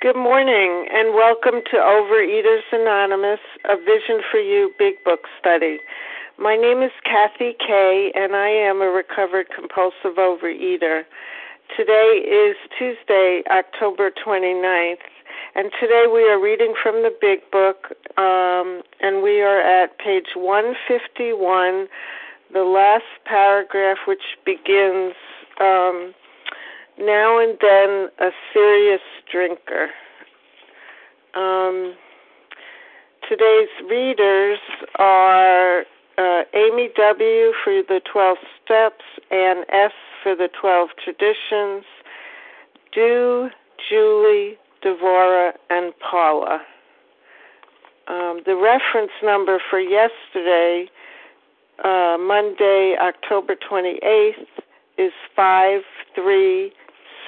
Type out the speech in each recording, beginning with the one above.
Good morning and welcome to Overeaters Anonymous, a Vision for You Big Book study. My name is Kathy Kay and I am a recovered compulsive overeater. Today is Tuesday, October 29th, and today we are reading from the Big Book um, and we are at page 151, the last paragraph which begins. Um, now and then a serious drinker. Um, today's readers are uh, Amy W. for the 12 Steps, Anne S. for the 12 Traditions, Do, Julie, Devora, and Paula. Um, the reference number for yesterday, uh, Monday, October 28th, is five three.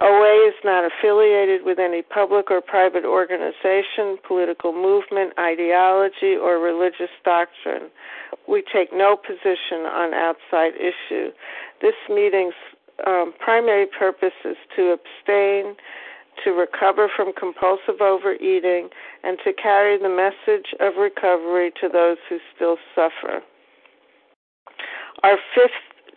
OA is not affiliated with any public or private organization, political movement, ideology, or religious doctrine. We take no position on outside issue. This meeting's um, primary purpose is to abstain, to recover from compulsive overeating, and to carry the message of recovery to those who still suffer. Our fifth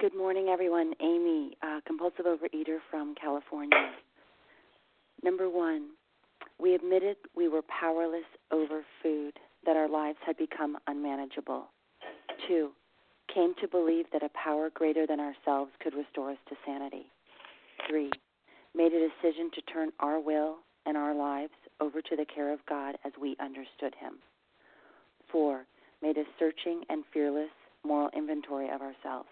Good morning, everyone. Amy, uh, compulsive overeater from California. Number one, we admitted we were powerless over food, that our lives had become unmanageable. Two, came to believe that a power greater than ourselves could restore us to sanity. Three, made a decision to turn our will and our lives over to the care of God as we understood Him. Four, made a searching and fearless moral inventory of ourselves.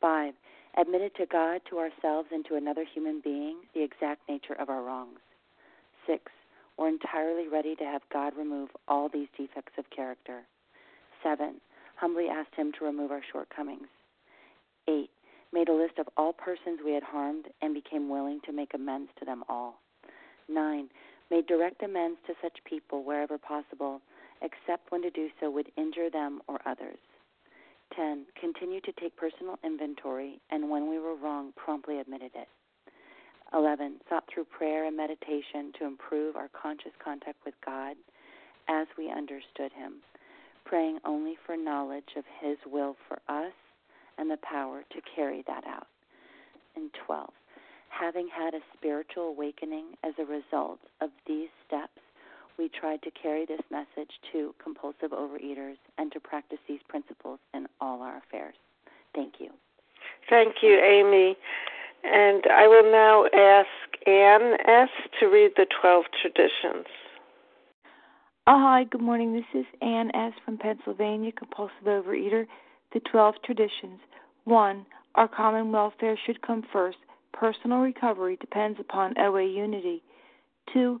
Five, admitted to God, to ourselves, and to another human being the exact nature of our wrongs. Six, we're entirely ready to have God remove all these defects of character. Seven, humbly asked Him to remove our shortcomings. Eight, made a list of all persons we had harmed and became willing to make amends to them all. Nine, made direct amends to such people wherever possible, except when to do so would injure them or others. 10. Continue to take personal inventory, and when we were wrong, promptly admitted it. 11. Sought through prayer and meditation to improve our conscious contact with God as we understood Him, praying only for knowledge of His will for us and the power to carry that out. And 12. Having had a spiritual awakening as a result of these steps, we tried to carry this message to compulsive overeaters and to practice these principles in all our affairs. Thank you. Thank you, Amy. And I will now ask Anne S. to read the 12 traditions. Uh, hi, good morning. This is Anne S. from Pennsylvania, compulsive overeater. The 12 traditions. 1. Our common welfare should come first. Personal recovery depends upon OA unity. 2.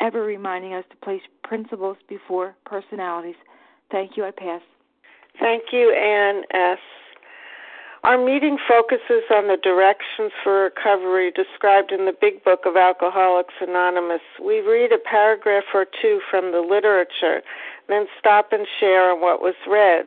ever reminding us to place principles before personalities. Thank you. I pass. Thank you, Ann S. Our meeting focuses on the directions for recovery described in the Big Book of Alcoholics Anonymous. We read a paragraph or two from the literature, then stop and share on what was read.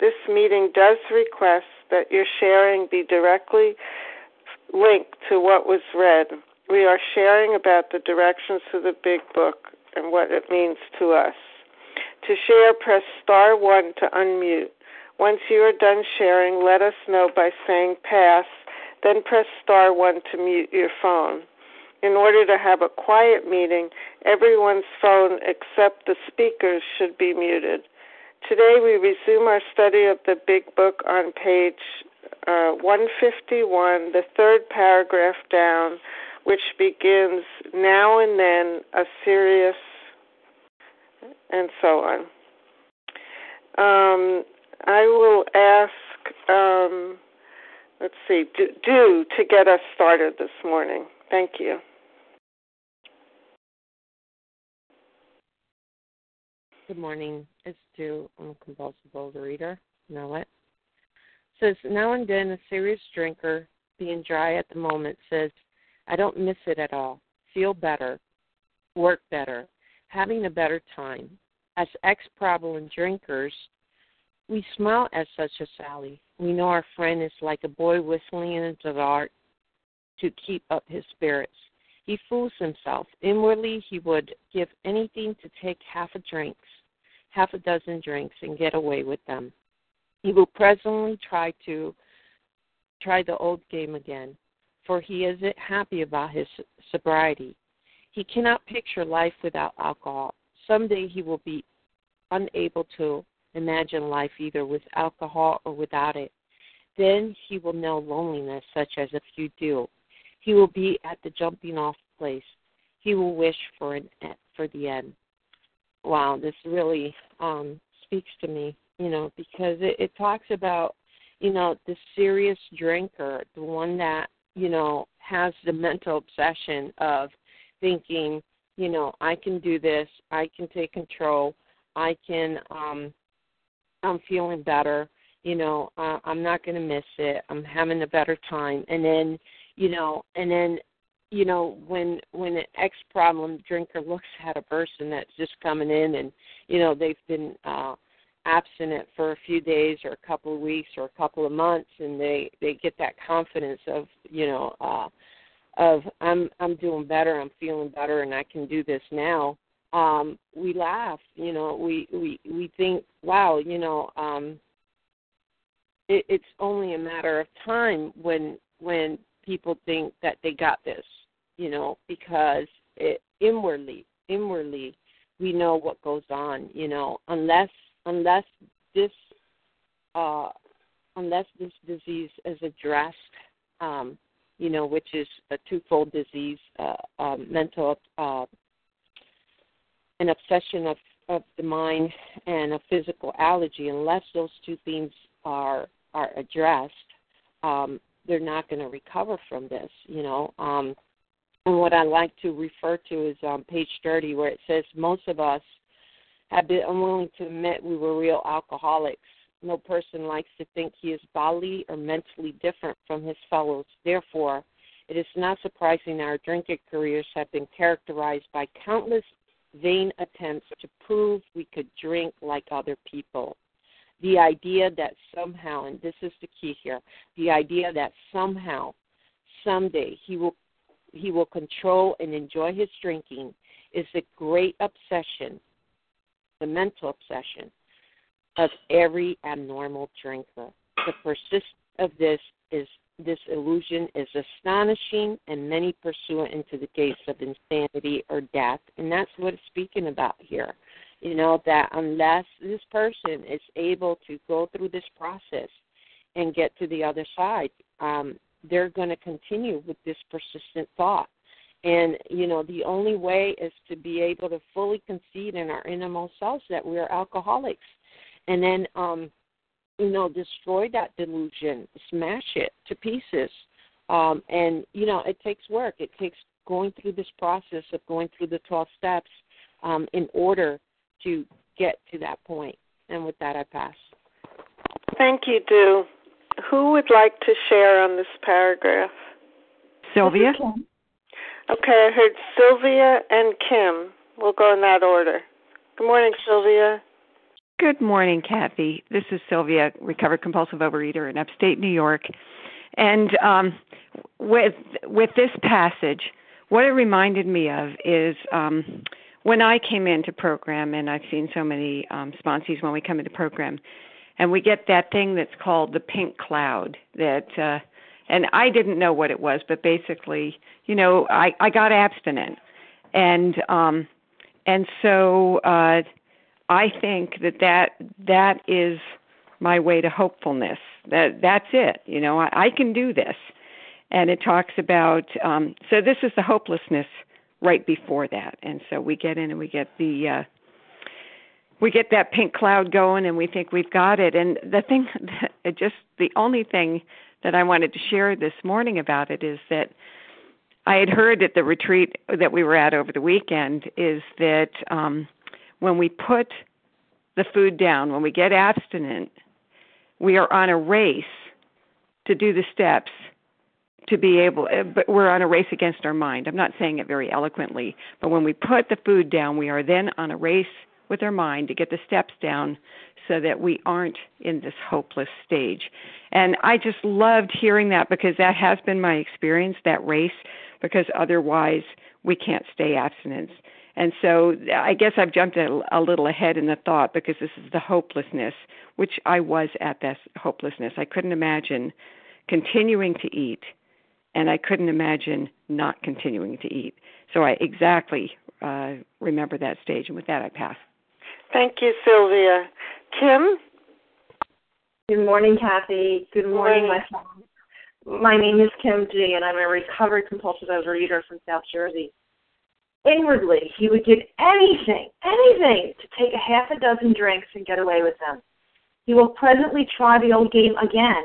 This meeting does request that your sharing be directly linked to what was read. We are sharing about the directions to the big book and what it means to us. To share, press star 1 to unmute. Once you are done sharing, let us know by saying pass, then press star 1 to mute your phone. In order to have a quiet meeting, everyone's phone except the speaker's should be muted. Today we resume our study of the Big Book on page uh, 151, the third paragraph down, which begins now and then a serious, and so on. Um, I will ask, um, let's see, do, do to get us started this morning. Thank you. Good morning. It's Stu. I'm a compulsive overeater. Know it. Says now and then a serious drinker, being dry at the moment, says, I don't miss it at all. Feel better, work better, having a better time. As ex problem drinkers, we smile at such a sally. We know our friend is like a boy whistling in the dark to keep up his spirits. He fools himself. Inwardly, he would give anything to take half a drink half a dozen drinks and get away with them. He will presently try to try the old game again, for he isn't happy about his sobriety. He cannot picture life without alcohol. Someday he will be unable to imagine life either with alcohol or without it. Then he will know loneliness, such as if you do. He will be at the jumping off place. He will wish for an for the end wow, this really um, speaks to me, you know, because it, it talks about, you know, the serious drinker, the one that, you know, has the mental obsession of thinking, you know, I can do this, I can take control, I can, um, I'm feeling better, you know, uh, I'm not going to miss it, I'm having a better time, and then, you know, and then you know when when an ex problem drinker looks at a person that's just coming in and you know they've been uh abstinent for a few days or a couple of weeks or a couple of months and they they get that confidence of you know uh of i'm i'm doing better i'm feeling better and i can do this now um we laugh you know we we we think wow you know um it, it's only a matter of time when when people think that they got this, you know, because it, inwardly, inwardly, we know what goes on, you know, unless unless this uh, unless this disease is addressed, um, you know, which is a twofold disease, uh, um, mental, uh, an obsession of, of the mind and a physical allergy, unless those two things are are addressed, um, they're not going to recover from this. You know, um, And what I like to refer to is um, page 30, where it says most of us have been unwilling to admit we were real alcoholics. No person likes to think he is bodily or mentally different from his fellows. Therefore, it is not surprising our drinking careers have been characterized by countless vain attempts to prove we could drink like other people. The idea that somehow, and this is the key here, the idea that somehow, someday, he will he will control and enjoy his drinking is the great obsession, the mental obsession of every abnormal drinker. The persistence of this is this illusion is astonishing, and many pursue it into the gates of insanity or death. And that's what it's speaking about here. You know, that unless this person is able to go through this process and get to the other side, um, they're going to continue with this persistent thought. And, you know, the only way is to be able to fully concede in our innermost selves that we are alcoholics. And then um, you know, destroy that delusion, smash it to pieces. Um, and, you know, it takes work. It takes going through this process of going through the 12 steps um, in order to get to that point. And with that, I pass. Thank you, Do. Who would like to share on this paragraph? Sylvia. Okay, I heard Sylvia and Kim. We'll go in that order. Good morning, Sylvia. Good morning, Kathy. This is Sylvia, recovered compulsive overeater in upstate New York. And um, with with this passage, what it reminded me of is um, when I came into program, and I've seen so many um, sponsees when we come into program, and we get that thing that's called the pink cloud. That uh, and I didn't know what it was, but basically, you know, I I got abstinent, and um, and so. Uh, I think that that that is my way to hopefulness. That that's it. You know, I, I can do this. And it talks about um, so this is the hopelessness right before that, and so we get in and we get the uh, we get that pink cloud going, and we think we've got it. And the thing, that, just the only thing that I wanted to share this morning about it is that I had heard at the retreat that we were at over the weekend is that um, when we put the food down, when we get abstinent, we are on a race to do the steps to be able eh, but we're on a race against our mind. I'm not saying it very eloquently, but when we put the food down, we are then on a race with our mind to get the steps down so that we aren't in this hopeless stage. And I just loved hearing that because that has been my experience, that race, because otherwise we can't stay abstinent. And so I guess I've jumped a, little ahead in the thought because this is the hopelessness, which I was at that hopelessness. I couldn't imagine continuing to eat, and I couldn't imagine not continuing to eat. So I exactly uh, remember that stage, and with that, I pass. Thank you, Sylvia. Kim? Good morning, Kathy. Good morning, morning. my My name is Kim G, and I'm a recovered compulsive overeater from South Jersey inwardly he would give anything, anything to take a half a dozen drinks and get away with them. He will presently try the old game again,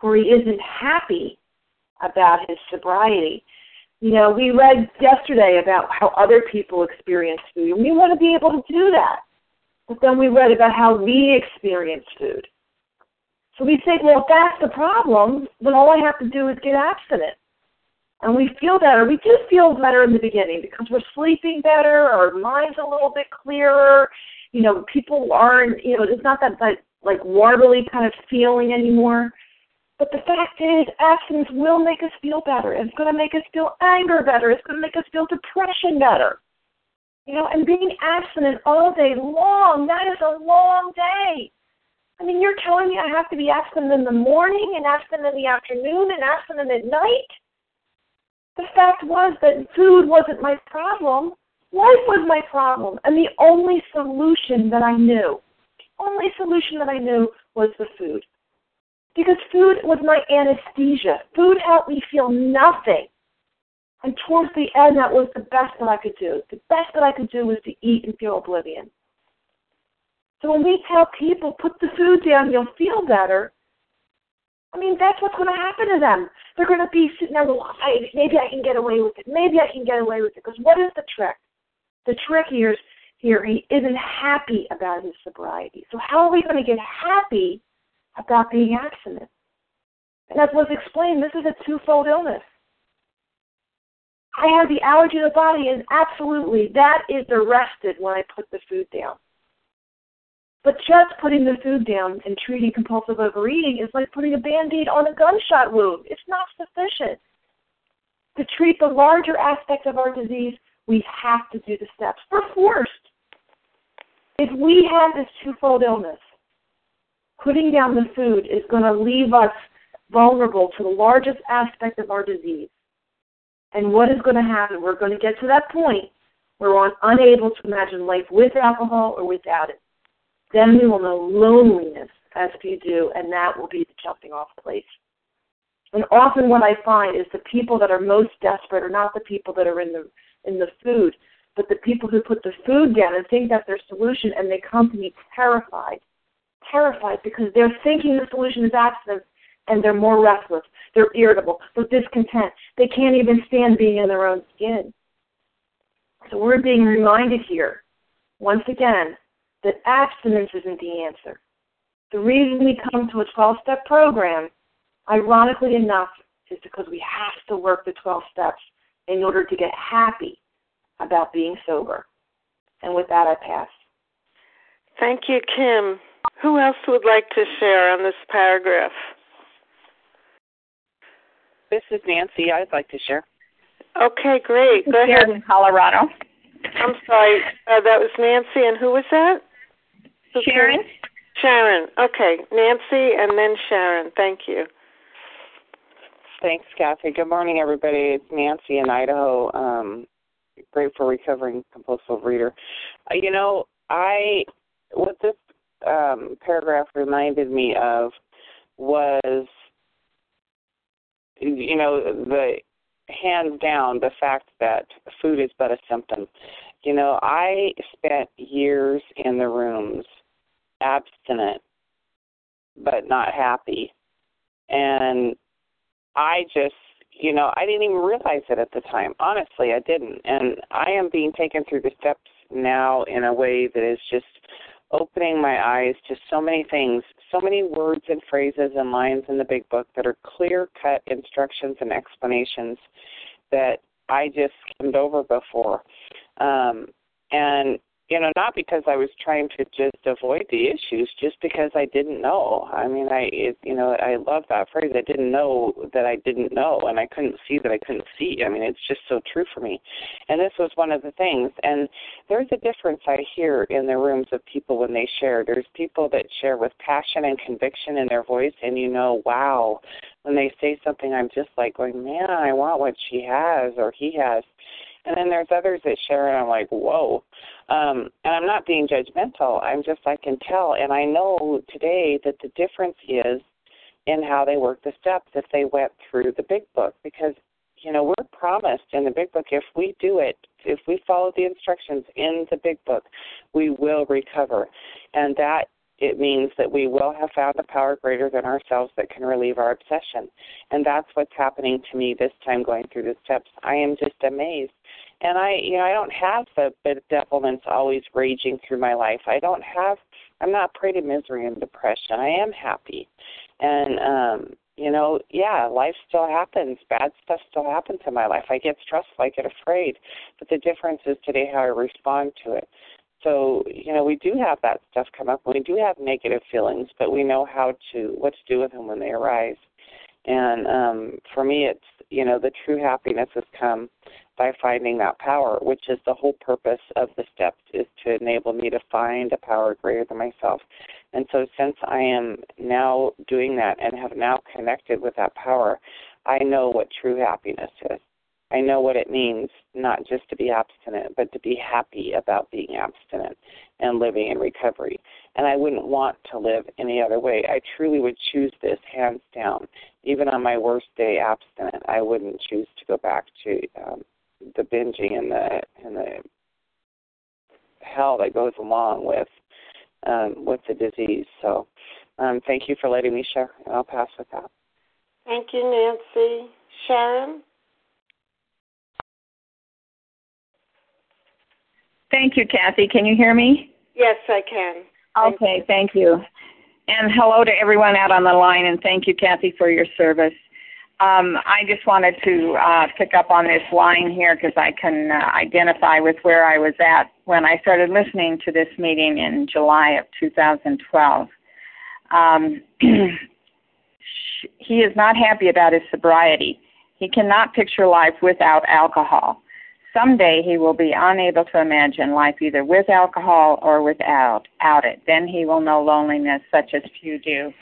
for he isn't happy about his sobriety. You know, we read yesterday about how other people experience food, and we want to be able to do that. But then we read about how we experience food. So we say, well, if that's the problem, then all I have to do is get abstinent and we feel better. We do feel better in the beginning because we're sleeping better, our mind's a little bit clearer. You know, people aren't, you know, it's not that, that like warbly kind of feeling anymore. But the fact is, abstinence will make us feel better. It's going to make us feel anger better. It's going to make us feel depression better. You know, and being abstinent all day long, that is a long day. I mean, you're telling me I have to be abstinent in the morning and abstinent in the afternoon and abstinent at night? The fact was that food wasn't my problem. Life was my problem. And the only solution that I knew, the only solution that I knew was the food. Because food was my anesthesia. Food helped me feel nothing. And towards the end, that was the best that I could do. The best that I could do was to eat and feel oblivion. So when we tell people, put the food down, you'll feel better, I mean, that's what's going to happen to them. They're going to be sitting there, well, I, maybe I can get away with it. Maybe I can get away with it. Because what is the trick? The trick here is here he isn't happy about his sobriety. So how are we going to get happy about being abstinent? And as was explained, this is a twofold illness. I have the allergy to the body, and absolutely that is arrested when I put the food down. But just putting the food down and treating compulsive overeating is like putting a band aid on a gunshot wound. It's not sufficient. To treat the larger aspect of our disease, we have to do the steps. We're forced. If we have this twofold illness, putting down the food is going to leave us vulnerable to the largest aspect of our disease. And what is going to happen? We're going to get to that point where we're unable to imagine life with alcohol or without it. Then we will know loneliness as we do, and that will be the jumping off place. And often what I find is the people that are most desperate are not the people that are in the in the food, but the people who put the food down and think that's their solution and they come to me terrified. Terrified because they're thinking the solution is abstinence and they're more restless. They're irritable. They're discontent. They can't even stand being in their own skin. So we're being reminded here, once again, that abstinence isn't the answer. The reason we come to a 12 step program, ironically enough, is because we have to work the 12 steps in order to get happy about being sober. And with that, I pass. Thank you, Kim. Who else would like to share on this paragraph? This is Nancy. I'd like to share. Okay, great. Go ahead. in Colorado. I'm sorry. Uh, that was Nancy, and who was that? Sharon. Sharon. Okay, Nancy, and then Sharon. Thank you. Thanks, Kathy. Good morning, everybody. It's Nancy in Idaho. Um, for recovering compulsive reader. Uh, you know, I what this um, paragraph reminded me of was you know, the hands down the fact that food is but a symptom. You know, I spent years in the rooms abstinent but not happy. And I just, you know, I didn't even realize it at the time. Honestly, I didn't. And I am being taken through the steps now in a way that is just opening my eyes to so many things, so many words and phrases and lines in the big book that are clear cut instructions and explanations that I just skimmed over before. Um, and you know, not because I was trying to just avoid the issues, just because I didn't know. I mean, I, it, you know, I love that phrase. I didn't know that I didn't know, and I couldn't see that I couldn't see. I mean, it's just so true for me. And this was one of the things. And there's a difference I hear in the rooms of people when they share. There's people that share with passion and conviction in their voice, and you know, wow, when they say something, I'm just like going, man, I want what she has or he has and then there's others that share, and I'm like, whoa. Um, and I'm not being judgmental. I'm just, I can tell. And I know today that the difference is in how they work the steps if they went through the big book. Because, you know, we're promised in the big book if we do it, if we follow the instructions in the big book, we will recover. And that it means that we will have found a power greater than ourselves that can relieve our obsession. And that's what's happening to me this time going through the steps. I am just amazed. And I, you know, I don't have the benevolence always raging through my life. I don't have, I'm not prey to misery and depression. I am happy. And, um, you know, yeah, life still happens. Bad stuff still happens in my life. I get stressed, I get afraid. But the difference is today how I respond to it. So, you know, we do have that stuff come up. We do have negative feelings, but we know how to what to do with them when they arise. And um for me it's you know, the true happiness has come by finding that power, which is the whole purpose of the steps is to enable me to find a power greater than myself. And so since I am now doing that and have now connected with that power, I know what true happiness is. I know what it means not just to be abstinent, but to be happy about being abstinent and living in recovery. And I wouldn't want to live any other way. I truly would choose this hands down. Even on my worst day abstinent, I wouldn't choose to go back to um, the binging and the and the hell that goes along with um, with the disease. So, um, thank you for letting me share. I'll pass with that. Thank you, Nancy. Sharon? Thank you, Kathy. Can you hear me? Yes, I can. Thank okay, you. thank you. And hello to everyone out on the line, and thank you, Kathy, for your service. Um, I just wanted to uh, pick up on this line here because I can uh, identify with where I was at when I started listening to this meeting in July of 2012. Um, he is not happy about his sobriety. He cannot picture life without alcohol. Someday he will be unable to imagine life either with alcohol or without out it. Then he will know loneliness such as few do.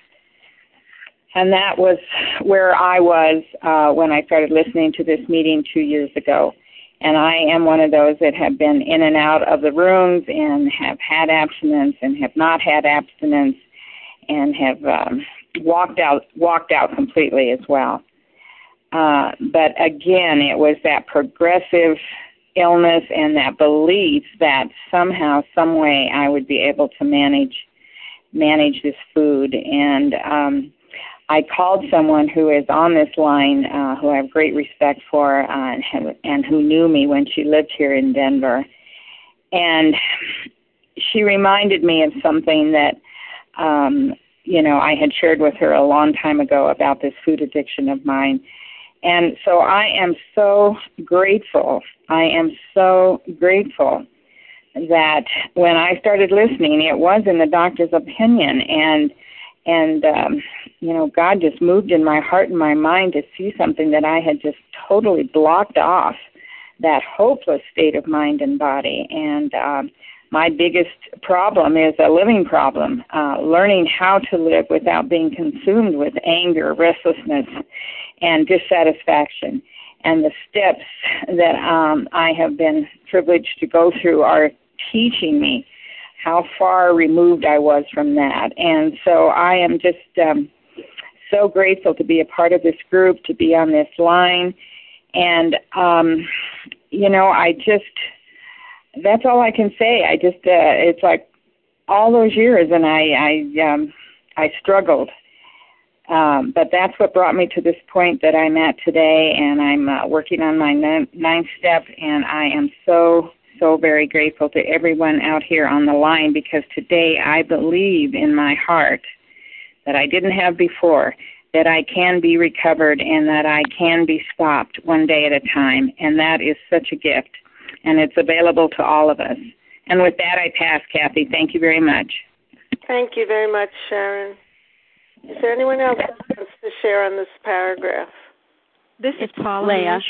And that was where I was uh, when I started listening to this meeting two years ago. And I am one of those that have been in and out of the rooms and have had abstinence and have not had abstinence and have um, walked out walked out completely as well. Uh, but again, it was that progressive illness and that belief that somehow, some way, I would be able to manage manage this food. And um, I called someone who is on this line, uh, who I have great respect for, uh, and, and who knew me when she lived here in Denver. And she reminded me of something that um, you know I had shared with her a long time ago about this food addiction of mine and so I am so grateful. I am so grateful that when I started listening, it was in the doctor's opinion, and and um, you know, God just moved in my heart and my mind to see something that I had just totally blocked off that hopeless state of mind and body. And um, my biggest problem is a living problem, uh, learning how to live without being consumed with anger, restlessness, and dissatisfaction. And the steps that um, I have been privileged to go through are teaching me how far removed I was from that. And so I am just um, so grateful to be a part of this group, to be on this line. And, um, you know, I just, that's all I can say. I just, uh, it's like all those years and I, I, um, I struggled um, but that's what brought me to this point that I'm at today, and I'm uh, working on my ninth step, and I am so, so very grateful to everyone out here on the line because today I believe in my heart that I didn't have before that I can be recovered and that I can be stopped one day at a time, and that is such a gift, and it's available to all of us. And with that, I pass, Kathy. Thank you very much. Thank you very much, Sharon. Is there anyone else who wants to share on this paragraph? This is Paula Leah.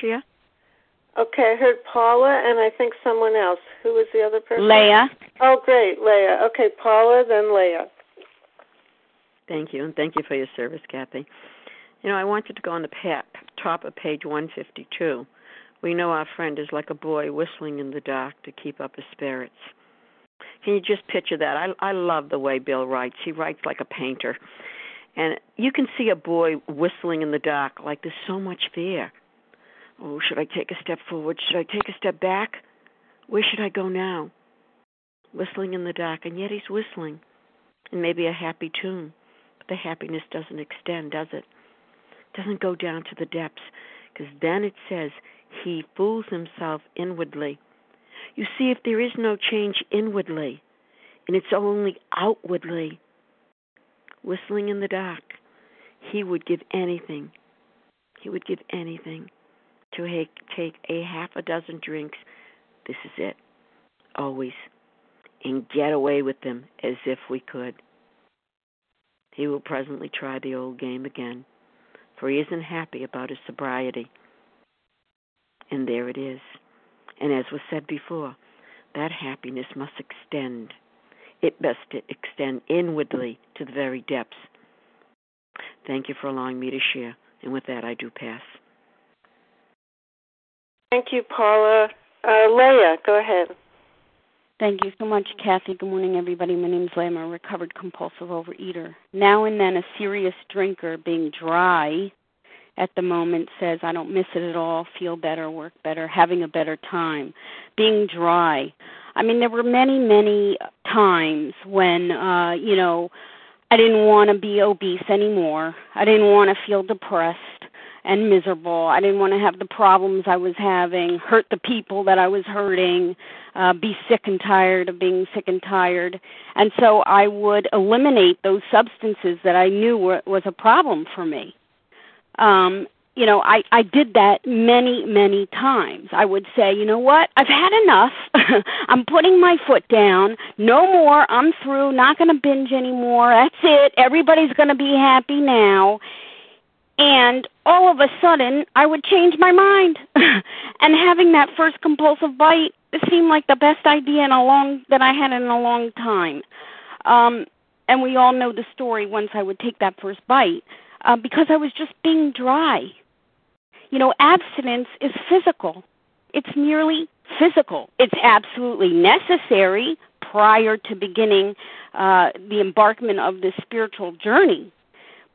Okay, I heard Paula and I think someone else. Who was the other person? Leah. Oh, great, Leah. Okay, Paula, then Leah. Thank you, and thank you for your service, Kathy. You know, I wanted to go on the top of page 152. We know our friend is like a boy whistling in the dark to keep up his spirits. Can you just picture that? I I love the way Bill writes. He writes like a painter. And you can see a boy whistling in the dark like there's so much fear. Oh, should I take a step forward? Should I take a step back? Where should I go now? Whistling in the dark, and yet he's whistling. And maybe a happy tune. But the happiness doesn't extend, does it? Doesn't go down to the depths. Because then it says, he fools himself inwardly. You see, if there is no change inwardly, and it's only outwardly, whistling in the dark, he would give anything. He would give anything to take a half a dozen drinks. This is it. Always. And get away with them as if we could. He will presently try the old game again, for he isn't happy about his sobriety. And there it is. And as was said before, that happiness must extend it to extend inwardly to the very depths. Thank you for allowing me to share. And with that, I do pass. Thank you, Paula. Uh, Leah, go ahead. Thank you so much, Kathy. Good morning, everybody. My name is Leah. I'm a recovered compulsive overeater. Now and then, a serious drinker being dry at the moment says, I don't miss it at all, feel better, work better, having a better time. Being dry. I mean, there were many, many times when, uh, you know, I didn't want to be obese anymore. I didn't want to feel depressed and miserable. I didn't want to have the problems I was having, hurt the people that I was hurting, uh, be sick and tired of being sick and tired. And so I would eliminate those substances that I knew were, was a problem for me. Um, you know, I I did that many many times. I would say, you know what? I've had enough. I'm putting my foot down. No more. I'm through. Not going to binge anymore. That's it. Everybody's going to be happy now. And all of a sudden, I would change my mind. and having that first compulsive bite seemed like the best idea in a long that I had in a long time. Um and we all know the story once I would take that first bite uh, because I was just being dry. You know, abstinence is physical. It's merely physical. It's absolutely necessary prior to beginning uh, the embarkment of this spiritual journey.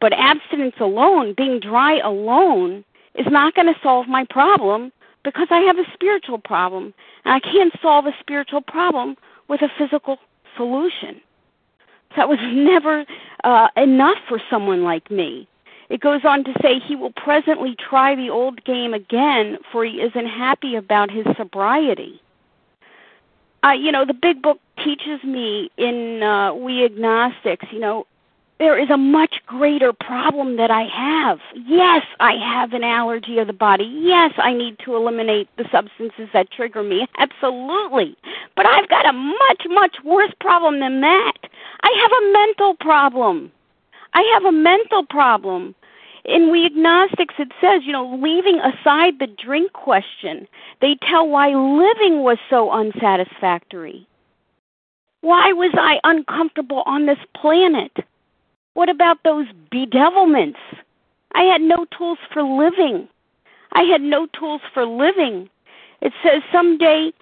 But abstinence alone, being dry alone, is not going to solve my problem because I have a spiritual problem. And I can't solve a spiritual problem with a physical solution. That was never uh, enough for someone like me. It goes on to say he will presently try the old game again, for he isn't happy about his sobriety. Uh, you know, the big book teaches me in uh, We Agnostics, you know, there is a much greater problem that I have. Yes, I have an allergy of the body. Yes, I need to eliminate the substances that trigger me. Absolutely. But I've got a much, much worse problem than that. I have a mental problem. I have a mental problem. In We Agnostics, it says, you know, leaving aside the drink question, they tell why living was so unsatisfactory. Why was I uncomfortable on this planet? What about those bedevilments? I had no tools for living. I had no tools for living. It says someday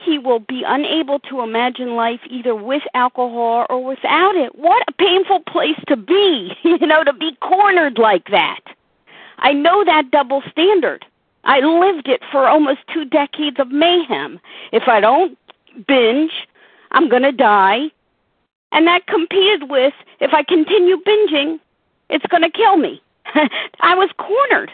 he will be unable to imagine life either with alcohol or without it. What a painful place to be, you know, to be cornered like that. I know that double standard. I lived it for almost two decades of mayhem. If I don't binge, I'm going to die. And that competed with if I continue binging, it's going to kill me. I was cornered.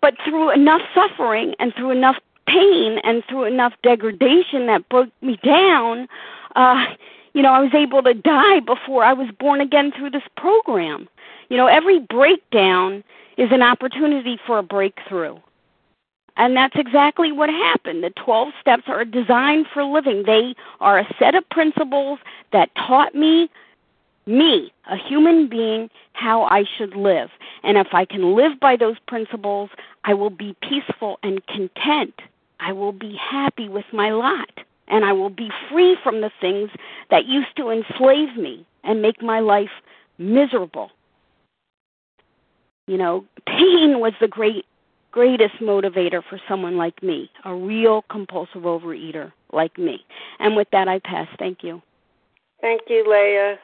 But through enough suffering and through enough pain and through enough degradation that broke me down, uh, you know, I was able to die before I was born again through this program. You know, every breakdown is an opportunity for a breakthrough. And that's exactly what happened. The 12 steps are designed for living. They are a set of principles that taught me, me, a human being, how I should live. And if I can live by those principles, I will be peaceful and content I will be happy with my lot and I will be free from the things that used to enslave me and make my life miserable. You know, pain was the great greatest motivator for someone like me, a real compulsive overeater like me. And with that I pass. Thank you. Thank you, Leah.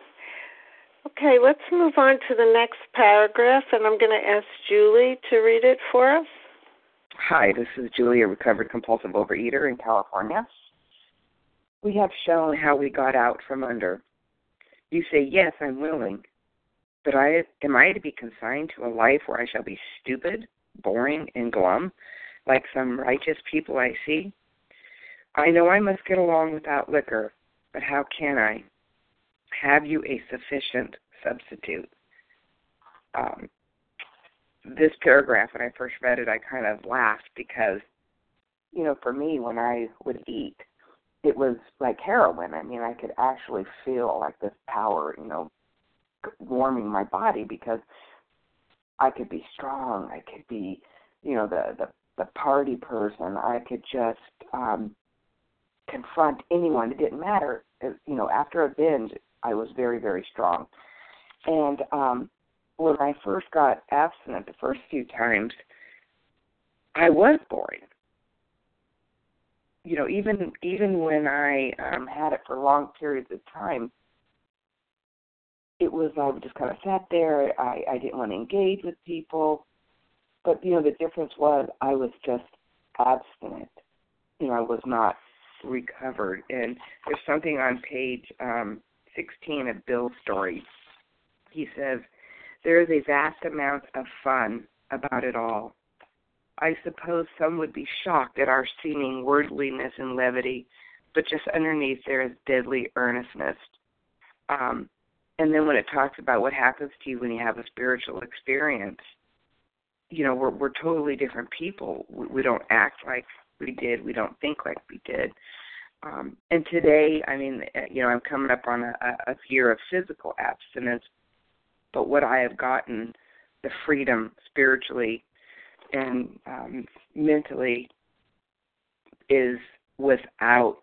Okay, let's move on to the next paragraph and I'm going to ask Julie to read it for us. Hi, this is Julie, a recovered compulsive overeater in California. We have shown how we got out from under. You say, Yes, I'm willing. But I am I to be consigned to a life where I shall be stupid, boring, and glum, like some righteous people I see? I know I must get along without liquor, but how can I? Have you a sufficient substitute? Um, this paragraph when I first read it, I kind of laughed because, you know, for me, when I would eat, it was like heroin. I mean, I could actually feel like this power, you know, warming my body because I could be strong. I could be, you know, the the the party person. I could just um confront anyone. It didn't matter. It, you know, after a binge, I was very very strong. And um when I first got abstinent the first few times, I was boring. You know, even even when I um, had it for long periods of time, it was I just kind of sat there. I I didn't want to engage with people, but you know the difference was I was just abstinent. You know, I was not recovered. And there's something on page um, 16 of Bill's story he says, There is a vast amount of fun about it all. I suppose some would be shocked at our seeming worldliness and levity, but just underneath there is deadly earnestness. Um, and then when it talks about what happens to you when you have a spiritual experience, you know, we're we're totally different people. We, we don't act like we did. We don't think like we did. Um, and today, I mean, uh, you know, I'm coming up on a, a year of physical abstinence, but what I have gotten, the freedom spiritually and um, mentally, is without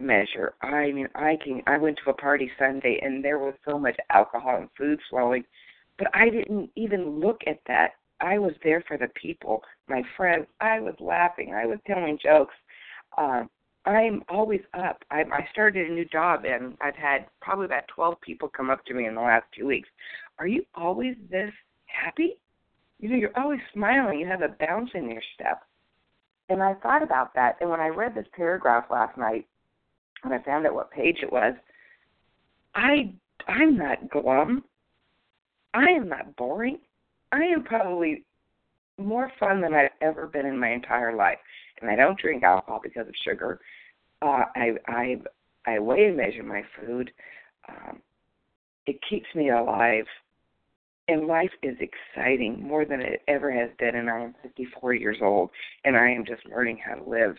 measure. I mean, I can. I went to a party Sunday, and there was so much alcohol and food flowing, but I didn't even look at that. I was there for the people, my friends. I was laughing. I was telling jokes. Um, I'm always up. I, I started a new job and I've had probably about 12 people come up to me in the last two weeks. Are you always this happy? You know, you're always smiling. You have a bounce in your step. And I thought about that. And when I read this paragraph last night, and I found out what page it was, I I'm not glum. I am not boring. I am probably more fun than I've ever been in my entire life. And I don't drink alcohol because of sugar. Uh, I I I weigh and measure my food. Um, it keeps me alive, and life is exciting more than it ever has been. And I am 54 years old, and I am just learning how to live.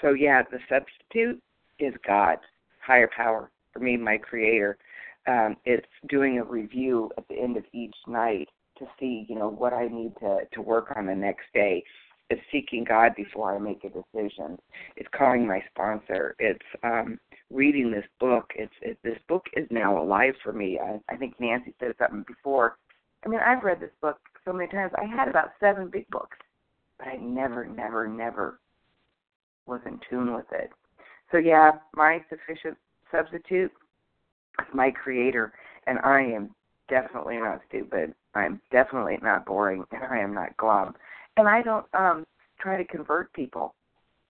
So yeah, the substitute is God, higher power for me, my Creator. Um, it's doing a review at the end of each night to see, you know, what I need to to work on the next day. It's seeking God before I make a decision. It's calling my sponsor. It's um, reading this book. It's it, this book is now alive for me. I, I think Nancy said something before. I mean, I've read this book so many times. I had about seven big books, but I never, never, never was in tune with it. So yeah, my sufficient substitute is my creator, and I am definitely not stupid. I'm definitely not boring, and I am not glum. And I don't um try to convert people.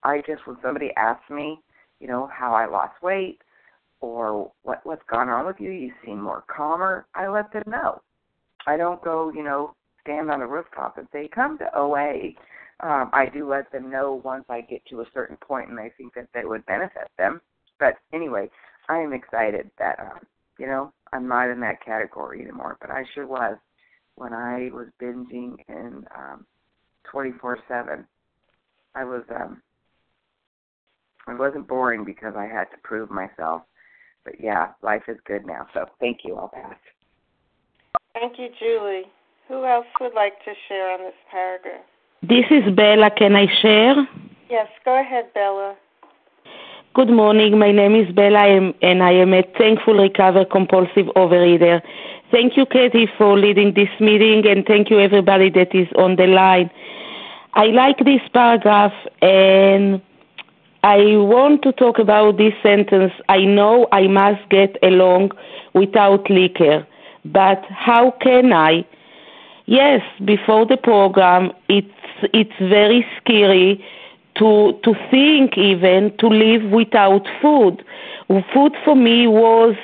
I just when somebody asks me, you know, how I lost weight or what what's gone on with you, you seem more calmer, I let them know. I don't go, you know, stand on the rooftop and say, Come to OA. Um, I do let them know once I get to a certain point and I think that that would benefit them. But anyway, I am excited that um, you know, I'm not in that category anymore, but I sure was when I was binging and um 24/7. I was um I wasn't boring because I had to prove myself. But yeah, life is good now. So thank you. I'll pass. Thank you, Julie. Who else would like to share on this paragraph? This is Bella. Can I share? Yes, go ahead, Bella. Good morning. My name is Bella, and I am a thankful recovered compulsive overeater. Thank you, Katie, for leading this meeting, and thank you, everybody that is on the line. I like this paragraph, and I want to talk about this sentence. I know I must get along without liquor, but how can I? Yes, before the program, it's it's very scary to to think even to live without food. Food for me was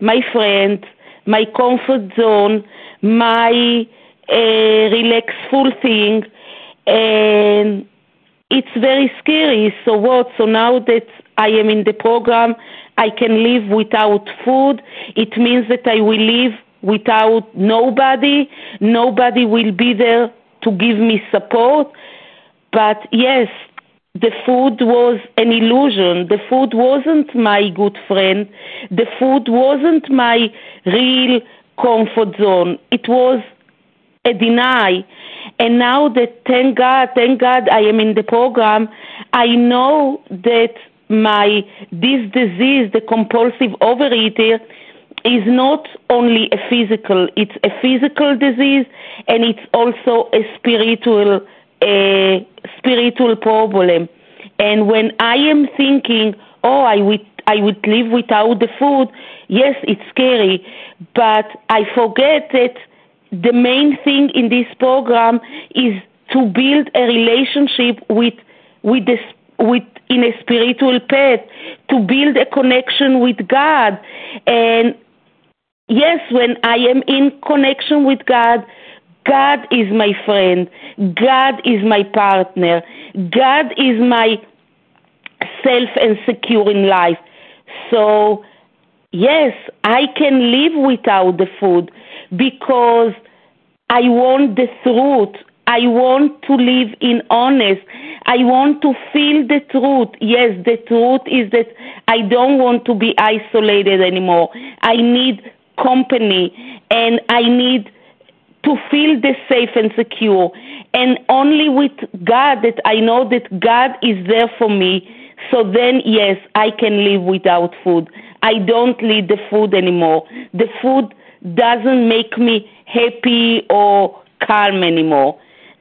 my friend, my comfort zone, my uh, relaxful thing, and it's very scary. So what? So now that I am in the program, I can live without food. It means that I will live without nobody. Nobody will be there to give me support. But yes, the food was an illusion. The food wasn't my good friend. The food wasn't my real comfort zone. It was a deny. And now that, thank God, thank God I am in the program, I know that my, this disease, the compulsive overeater, is not only a physical, it's a physical disease and it's also a spiritual a spiritual problem. And when I am thinking, oh, I would I would live without the food, yes, it's scary, but I forget that the main thing in this program is to build a relationship with with the with in a spiritual path, to build a connection with God, and yes, when I am in connection with God, God is my friend. God is my partner. God is my self and secure in life. So, yes, I can live without the food because I want the truth. I want to live in honest. I want to feel the truth. Yes, the truth is that I don't want to be isolated anymore. I need company and I need to feel the safe and secure. And only with God that I know that God is there for me. So then, yes, I can live without food. I don't need the food anymore. The food doesn't make me happy or calm anymore.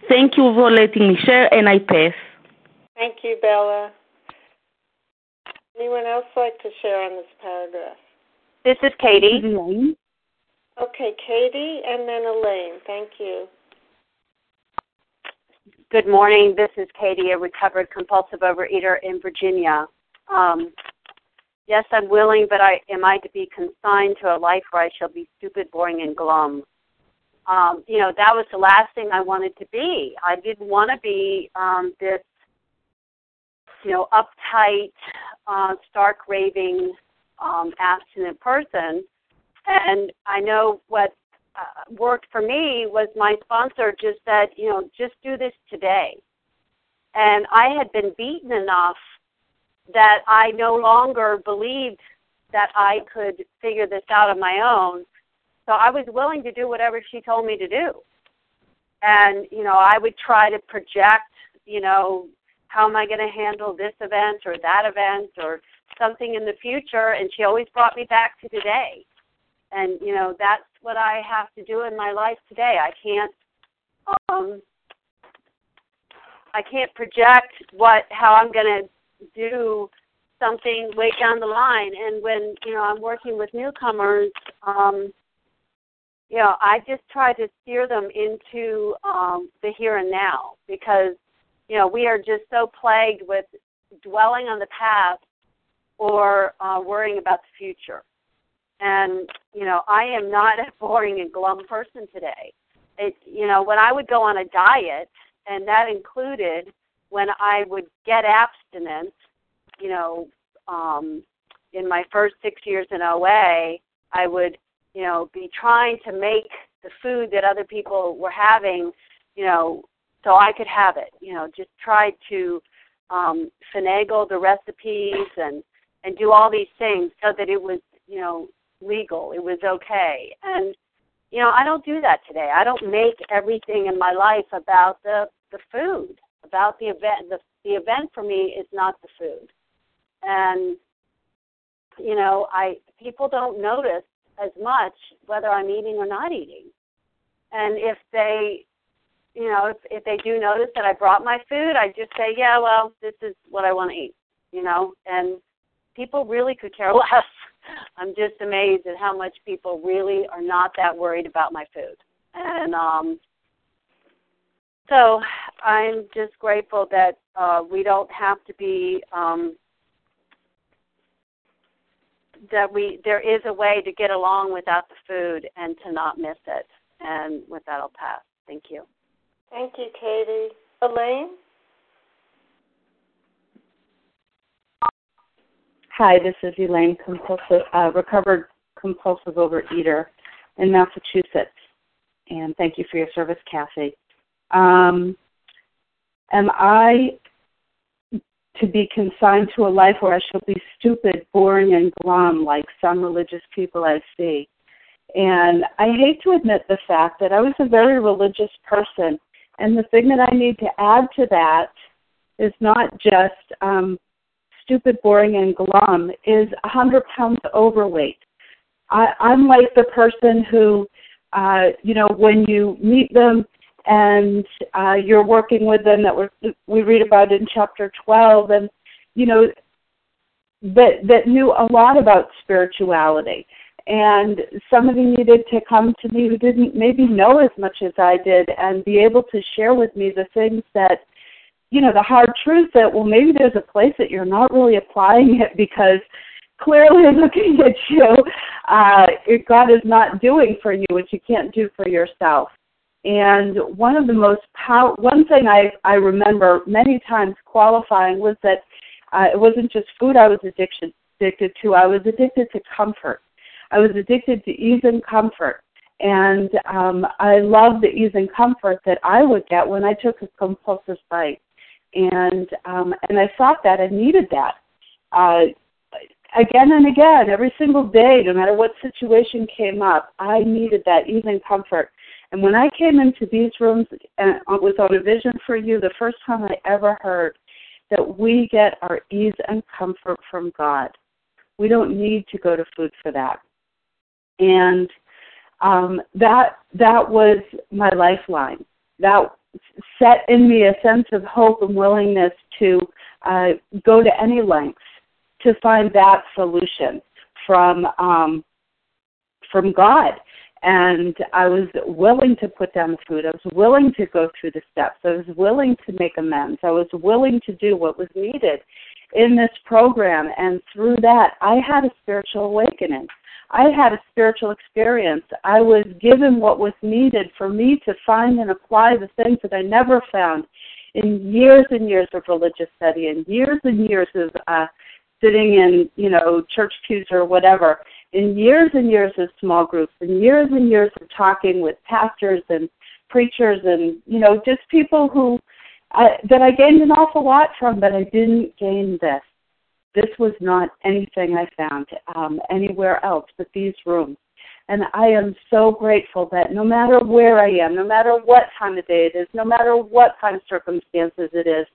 Thank you for letting me share, and I pass. Thank you, Bella. Anyone else like to share on this paragraph? This is Katie. Okay, Katie and then Elaine. Thank you. Good morning. This is Katie, a recovered compulsive overeater in Virginia. Um, yes, I'm willing, but I am I to be consigned to a life where I shall be stupid, boring, and glum. Um, you know, that was the last thing I wanted to be. I didn't want to be um, this, you know, uptight, uh, stark raving, um, abstinent person. And I know what uh, worked for me was my sponsor just said, you know, just do this today. And I had been beaten enough that I no longer believed that I could figure this out on my own. So I was willing to do whatever she told me to do. And, you know, I would try to project, you know, how am I going to handle this event or that event or something in the future. And she always brought me back to today and you know that's what I have to do in my life today. I can't um I can't project what how I'm going to do something way down the line and when you know I'm working with newcomers um you know I just try to steer them into um the here and now because you know we are just so plagued with dwelling on the past or uh worrying about the future. And you know i am not a boring and glum person today. It you know when i would go on a diet and that included when i would get abstinence you know um in my first 6 years in OA i would you know be trying to make the food that other people were having you know so i could have it you know just try to um finagle the recipes and and do all these things so that it was you know legal. It was okay. And you know, I don't do that today. I don't make everything in my life about the the food, about the event. The the event for me is not the food. And you know, I people don't notice as much whether I'm eating or not eating. And if they you know, if if they do notice that I brought my food, I just say, Yeah, well, this is what I want to eat, you know, and people really could care less I'm just amazed at how much people really are not that worried about my food. And um so I'm just grateful that uh we don't have to be um that we there is a way to get along without the food and to not miss it. And with that I'll pass. Thank you. Thank you, Katie. Elaine? Hi, this is Elaine, compulsive, uh, recovered compulsive overeater in Massachusetts. And thank you for your service, Kathy. Um, am I to be consigned to a life where I shall be stupid, boring, and glum like some religious people I see? And I hate to admit the fact that I was a very religious person. And the thing that I need to add to that is not just um, stupid, boring, and glum is a 100 pounds overweight. I, I'm like the person who, uh, you know, when you meet them and uh, you're working with them, that we're, we read about in chapter 12, and you know, that that knew a lot about spirituality. And somebody needed to come to me who didn't maybe know as much as I did and be able to share with me the things that you know the hard truth that well maybe there's a place that you're not really applying it because clearly looking at you. Uh, God is not doing for you what you can't do for yourself. And one of the most pow- one thing I I remember many times qualifying was that uh, it wasn't just food I was addicted addicted to. I was addicted to comfort. I was addicted to ease and comfort. And um, I love the ease and comfort that I would get when I took a compulsive bite. And um, and I thought that I needed that. Uh, again and again, every single day, no matter what situation came up, I needed that and comfort. And when I came into these rooms and was on a vision for you, the first time I ever heard that we get our ease and comfort from God. We don't need to go to food for that. And um, that that was my lifeline. That set in me a sense of hope and willingness to uh, go to any lengths to find that solution from um, from God. And I was willing to put down the food. I was willing to go through the steps. I was willing to make amends. I was willing to do what was needed in this program. And through that, I had a spiritual awakening. I had a spiritual experience. I was given what was needed for me to find and apply the things that I never found in years and years of religious study and years and years of uh, sitting in, you know, church pews or whatever, in years and years of small groups, and years and years of talking with pastors and preachers and, you know, just people who I, that I gained an awful lot from, but I didn't gain this. This was not anything I found um, anywhere else but these rooms. And I am so grateful that no matter where I am, no matter what time of day it is, no matter what kind of circumstances it is,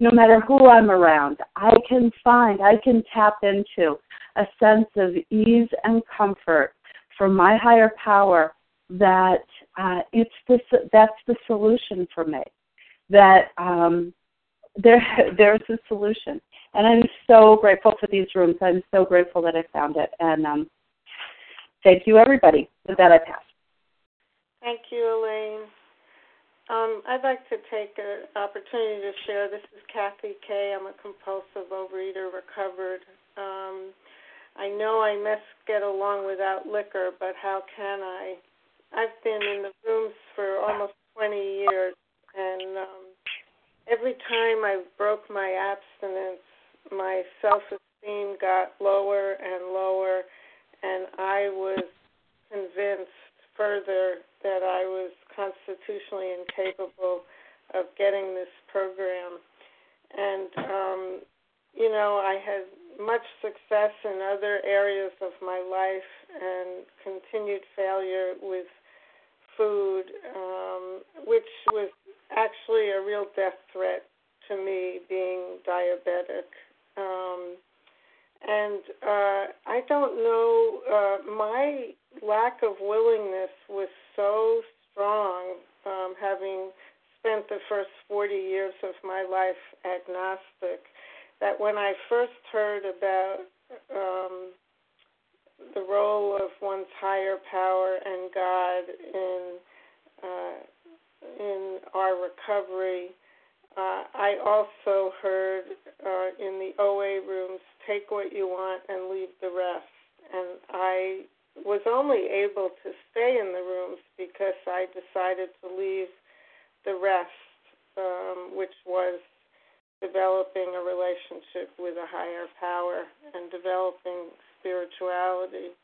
no matter who I'm around, I can find, I can tap into a sense of ease and comfort from my higher power that uh, it's the, that's the solution for me. That um, there there's a solution, and I'm so grateful for these rooms. I'm so grateful that I found it, and um, thank you, everybody. With that, I pass. Thank you, Elaine. Um, I'd like to take an opportunity to share. This is Kathy Kay. I'm a compulsive overeater, recovered. Um, I know I must get along without liquor, but how can I? I've been in the rooms for almost 20 years, and um, every time I broke my abstinence, my self esteem got lower and lower, and I was convinced further that I was constitutionally incapable of getting this program. And, um, you know, I had much success in other areas of my life and continued failure with food, um, which was actually a real death threat to me being diabetic. Um, and uh, I don't know, uh, my lack of willingness was so strong, um, having spent the first 40 years of my life agnostic, that when I first heard about um, the role of one's higher power and God in uh, in our recovery, uh, I also heard uh, in the OA rooms, take what you want and leave the rest. And I was only able to stay in the rooms because I decided to leave the rest, um, which was developing a relationship with a higher power and developing spirituality.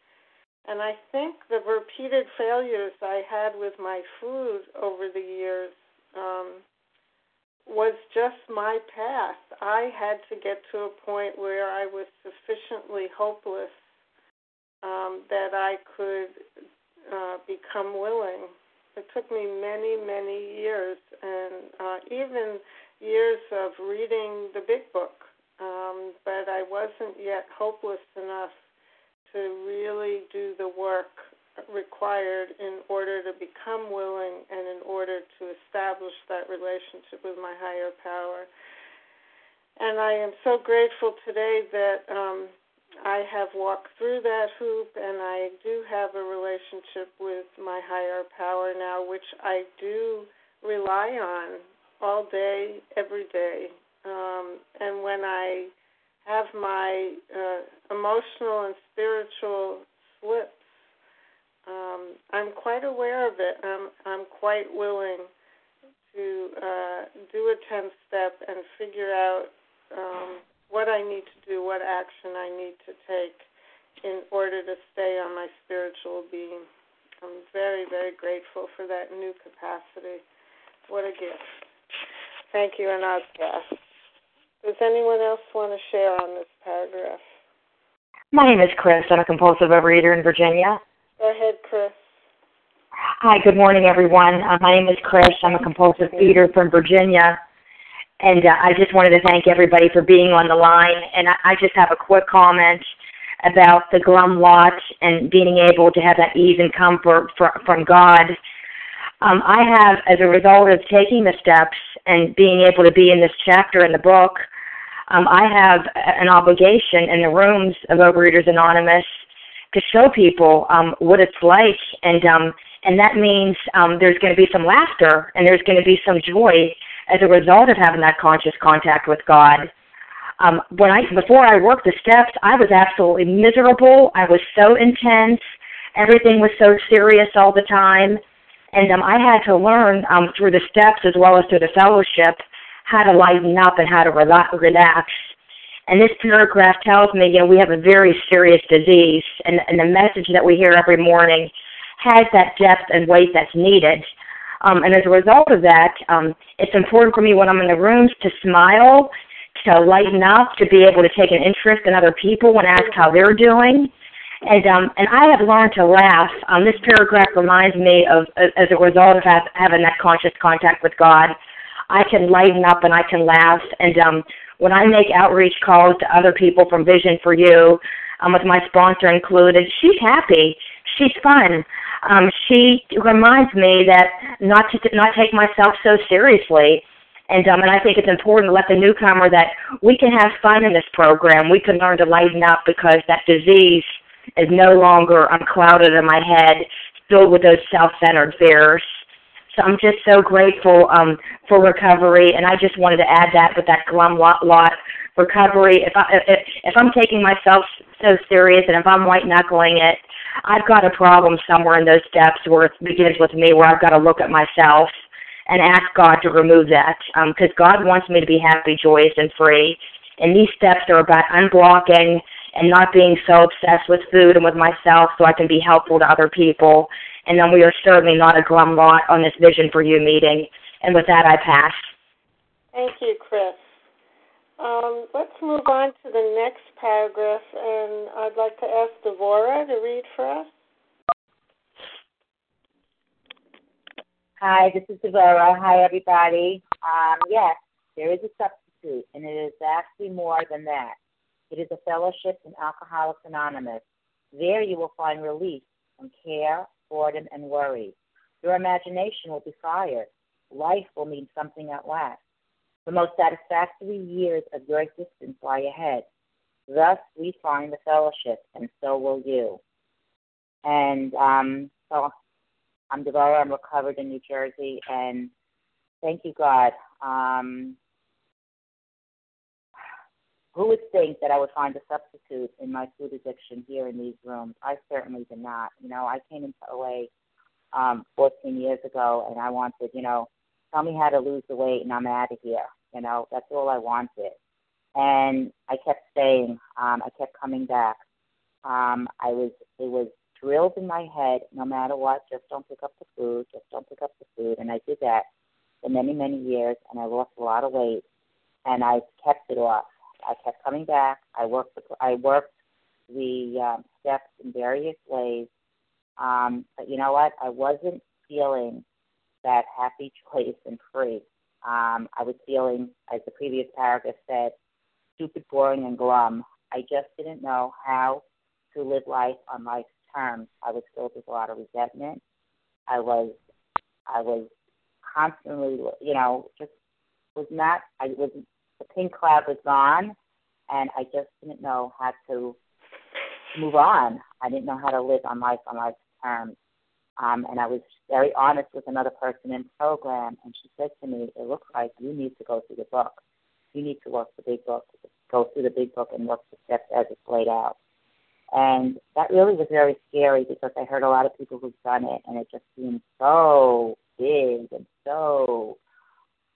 And I think the repeated failures I had with my food over the years um, was just my path. I had to get to a point where I was sufficiently hopeless um, that I could uh, become willing. It took me many, many years, and uh, even years of reading the big book, um, but I wasn't yet hopeless enough to really do the work required in order to become willing and in order to establish that relationship with my higher power. And I am so grateful today that um, I have walked through that hoop and I do have a relationship with my higher power now, which I do rely on all day, every day. Um, and when I have my uh, emotional and spiritual slips. Um, I'm quite aware of it. I'm I'm quite willing to uh, do a 10 step and figure out um, what I need to do, what action I need to take in order to stay on my spiritual being. I'm very, very grateful for that new capacity. What a gift. Thank you, Anazka. Does anyone else want to share on this paragraph? My name is Chris. I'm a compulsive overeater in Virginia. Go ahead, Chris. Hi, good morning, everyone. Uh, my name is Chris. I'm a compulsive eater from Virginia. And uh, I just wanted to thank everybody for being on the line. And I, I just have a quick comment about the glum lot and being able to have that ease and comfort for, from God. Um, I have, as a result of taking the steps and being able to be in this chapter in the book, um, I have an obligation in the rooms of Overeaters Anonymous to show people um, what it's like, and um, and that means um, there's going to be some laughter and there's going to be some joy as a result of having that conscious contact with God. Um, when I before I worked the steps, I was absolutely miserable. I was so intense. Everything was so serious all the time, and um, I had to learn um, through the steps as well as through the fellowship how to lighten up and how to relax. And this paragraph tells me, you know, we have a very serious disease, and, and the message that we hear every morning has that depth and weight that's needed. Um, and as a result of that, um, it's important for me when I'm in the rooms to smile, to lighten up, to be able to take an interest in other people and ask how they're doing. And um, and I have learned to laugh. Um, this paragraph reminds me of, as a result of having that conscious contact with God, I can lighten up and I can laugh. And um, when I make outreach calls to other people from Vision for You, um, with my sponsor included, she's happy. She's fun. Um, she reminds me that not to not take myself so seriously. And um, and I think it's important to let the newcomer that we can have fun in this program. We can learn to lighten up because that disease is no longer unclouded in my head, filled with those self-centered fears. So I'm just so grateful um, for recovery, and I just wanted to add that with that glum lot, lot recovery. If I if, if I'm taking myself so serious, and if I'm white knuckling it, I've got a problem somewhere in those steps where it begins with me, where I've got to look at myself and ask God to remove that, because um, God wants me to be happy, joyous, and free. And these steps are about unblocking and not being so obsessed with food and with myself so I can be helpful to other people and then we are certainly not a glum lot on this Vision for You meeting. And with that, I pass. Thank you, Chris. Um, let's move on to the next paragraph, and I'd like to ask Devora to read for us. Hi, this is Devora. Hi, everybody. Um, yes, there is a substitute, and it is actually more than that. It is a fellowship in Alcoholics Anonymous. There you will find relief from care, boredom, and worry. Your imagination will be fired. Life will mean something at last. The most satisfactory years of your existence lie ahead. Thus, we find the fellowship, and so will you. And um, so, I'm Deborah. I'm recovered in New Jersey, and thank you, God. Um, who would think that I would find a substitute in my food addiction here in these rooms? I certainly did not. You know, I came into OA um, 14 years ago, and I wanted, you know, tell me how to lose the weight, and I'm out of here. You know, that's all I wanted. And I kept staying. Um, I kept coming back. Um, I was, it was drilled in my head, no matter what, just don't pick up the food, just don't pick up the food. And I did that for many, many years, and I lost a lot of weight, and I kept it off. I kept coming back. I worked. The, I worked the um, steps in various ways. Um, but you know what? I wasn't feeling that happy, choice, and free. Um, I was feeling, as the previous paragraph said, stupid, boring, and glum. I just didn't know how to live life on life's terms. I was filled with a lot of resentment. I was, I was constantly, you know, just was not. I was the pink cloud was gone, and I just didn't know how to move on. I didn't know how to live on life on life's terms. Um, and I was very honest with another person in program, and she said to me, "It looks like you need to go through the book. You need to work the big book, go through the big book and work the steps as it's laid out. And that really was very scary because I heard a lot of people who've done it, and it just seemed so big and so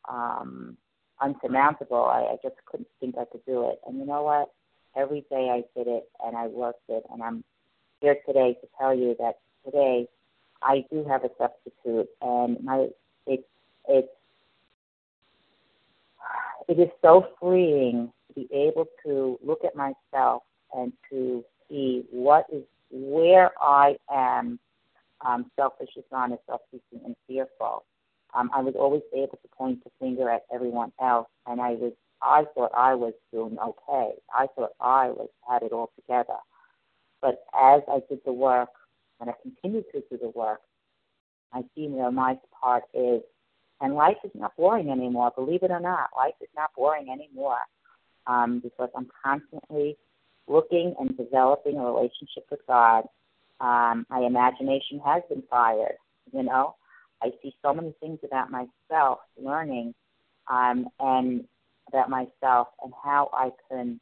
um, unsurmountable. I, I just couldn't think I could do it. And you know what? Every day I did it, and I worked it, and I'm here today to tell you that today I do have a substitute, and my it's it's it is so freeing to be able to look at myself and to see what is where I am um, selfish, dishonest, self-seeking, and fearful. Um, I was always able to point the finger at everyone else, and I was I thought I was doing okay. I thought I was had it all together. But as I did the work, and I continue to do the work, I see the nice part is, and life is not boring anymore. Believe it or not, life is not boring anymore um, because I'm constantly looking and developing a relationship with God. Um, my imagination has been fired. You know, I see so many things about myself, learning, um, and about myself and how I can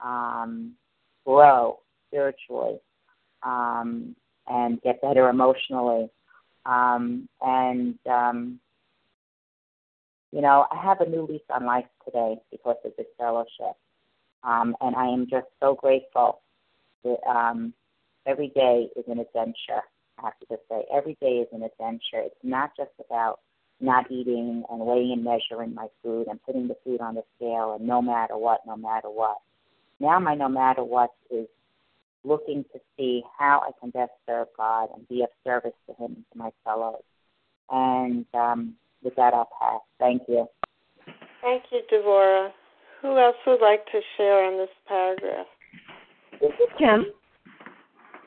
um, grow spiritually um, and get better emotionally. Um, and um, you know, I have a new lease on life today because of this fellowship. Um, and I am just so grateful that um, every day is an adventure. I have to just say, every day is an adventure. It's not just about not eating and weighing and measuring my food and putting the food on the scale and no matter what, no matter what. Now my no matter what is looking to see how I can best serve God and be of service to Him and to my fellows. And um, with that, I'll pass. Thank you. Thank you, Devora. Who else would like to share on this paragraph? This is Kim.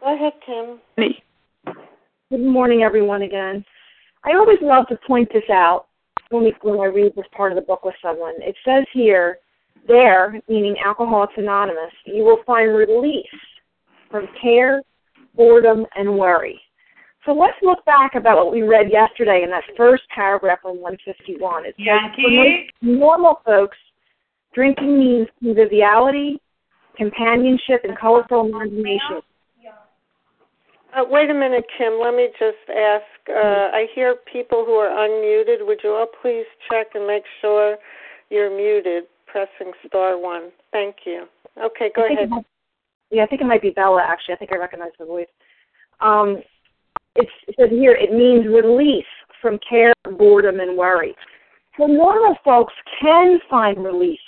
Go ahead, Kim. Me. Good morning, everyone, again. I always love to point this out when, we, when I read this part of the book with someone. It says here, there, meaning Alcoholics Anonymous, you will find release from care, boredom, and worry. So let's look back about what we read yesterday in that first paragraph on 151. It says, for normal folks, drinking means conviviality, companionship, and colorful imagination. Uh, wait a minute, Kim. Let me just ask. Uh, I hear people who are unmuted. Would you all please check and make sure you're muted, pressing star one? Thank you. Okay, go ahead. Might, yeah, I think it might be Bella, actually. I think I recognize the voice. Um, it says here, it means release from care, boredom, and worry. So normal folks can find release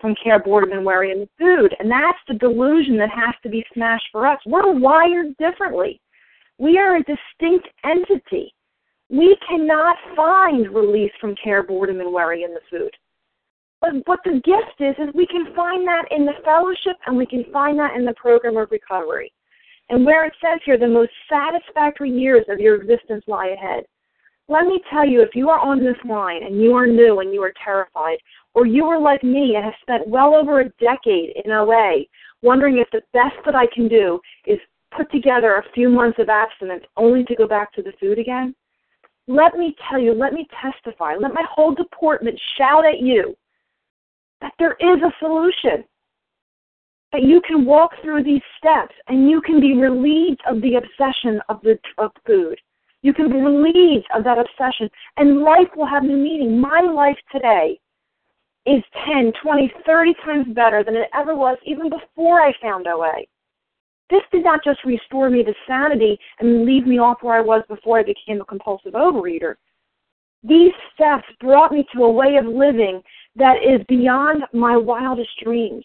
from care, boredom, and worry in the food. And that's the delusion that has to be smashed for us. We're wired differently. We are a distinct entity. We cannot find release from care, boredom, and worry in the food. But what the gift is, is we can find that in the fellowship and we can find that in the program of recovery. And where it says here, the most satisfactory years of your existence lie ahead. Let me tell you, if you are on this line and you are new and you are terrified, or you are like me and have spent well over a decade in OA wondering if the best that I can do is put together a few months of abstinence only to go back to the food again, let me tell you, let me testify, let my whole deportment shout at you that there is a solution that you can walk through these steps and you can be relieved of the obsession of the of food. You can be relieved of that obsession and life will have new meaning. My life today is 10, 20, 30 times better than it ever was even before I found OA. This did not just restore me to sanity and leave me off where I was before I became a compulsive overeater. These steps brought me to a way of living that is beyond my wildest dreams.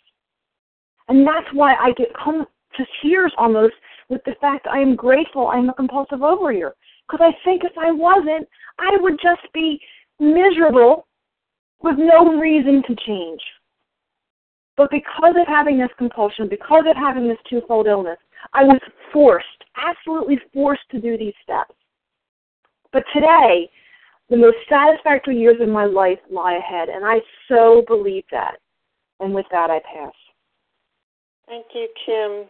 And that's why I get come to tears almost with the fact I am grateful I'm a compulsive overeater. Because I think if I wasn't, I would just be miserable with no reason to change. But because of having this compulsion, because of having this twofold illness, I was forced, absolutely forced to do these steps. But today, the most satisfactory years of my life lie ahead, and I so believe that. And with that, I pass. Thank you, Kim.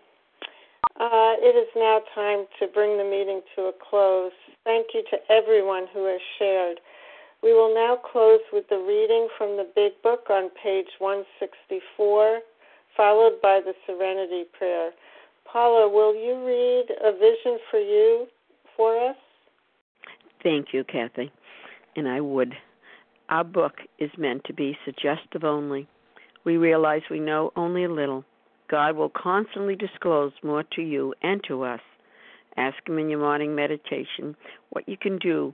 Uh, it is now time to bring the meeting to a close. Thank you to everyone who has shared. We will now close with the reading from the Big Book on page 164 followed by the Serenity Prayer. Paula, will you read A Vision for You for us? Thank you, Kathy. And I would. Our book is meant to be suggestive only. We realize we know only a little. God will constantly disclose more to you and to us. Ask Him in your morning meditation what you can do